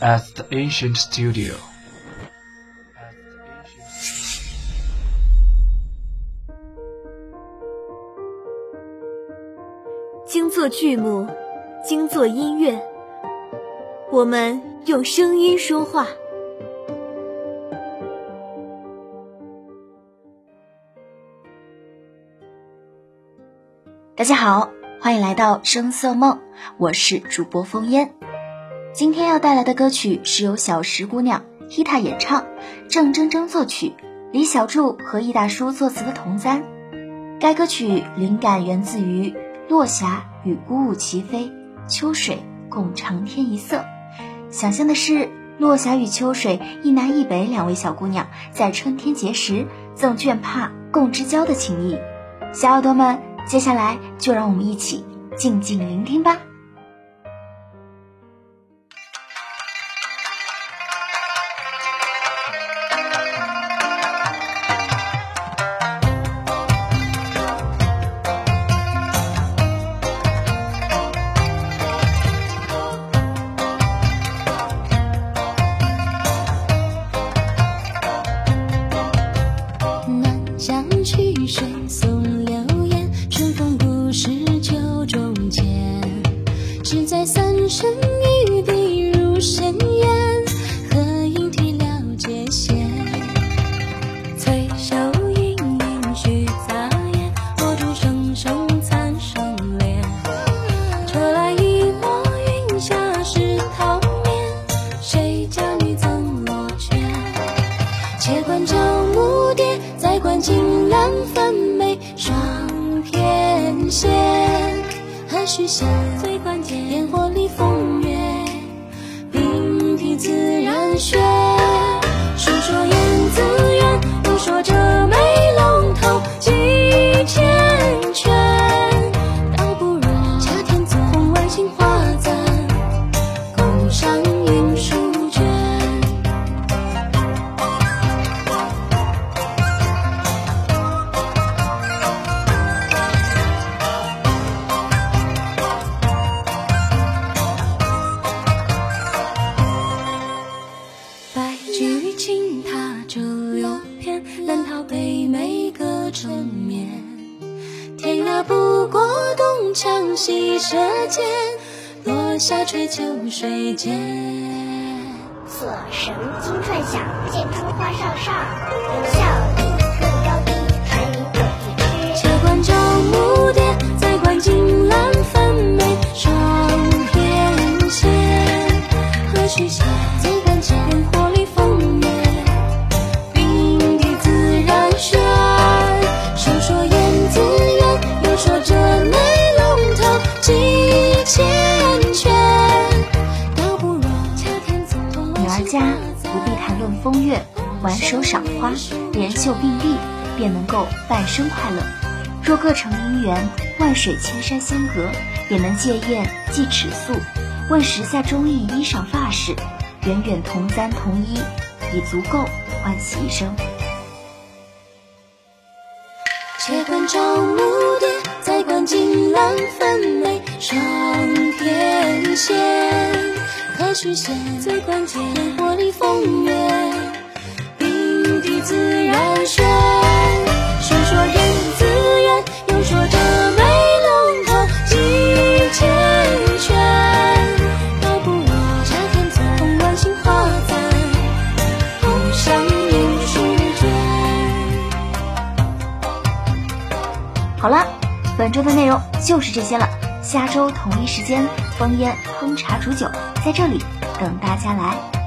at the ancient studio. 精作剧目，精作音乐，我们用声音说话。大家好，欢迎来到声色梦，我是主播风烟。今天要带来的歌曲是由小石姑娘 Hita 演唱，郑铮铮作曲，李小柱和易大叔作词的《同簪》。该歌曲灵感源自于落霞与孤鹜齐飞，秋水共长天一色。想象的是落霞与秋水一南一北两位小姑娘在春天结识，赠绢帕共之交的情谊。小耳朵们，接下来就让我们一起静静聆听吧。只在三生玉笛入深渊，何应啼了阶弦？翠袖盈盈续杂烟，火烛声声残生莲。车来一抹云霞是桃面，谁家女赠罗裙？且观朝暮蝶，再观金兰粉眉双翩跹。何须闲？北美隔成眠。天涯不过东墙西舍间，落霞垂秋水间。左绳金串响，剑出花上上。有效力，论高低，谁可以知？且观朝暮蝶，再观金兰粉眉双翩跹。何须家不必谈论风月，挽手赏花，连袖并立，便能够半生快乐。若各成姻缘，万水千山相隔，也能借宴寄尺素，问时下中意衣裳发饰，远远同簪同衣，已足够欢喜一生。且观朝暮蝶，再观金兰粉眉。何须闲？最关键，烟火里风月，并蒂自然轩。说说燕子园，又说这美龙头几千圈。倒不如恰天做红鸾杏花簪，共赏云书卷。好了，本周的内容就是这些了。下周同一时间，风烟烹茶煮酒在这里等大家来。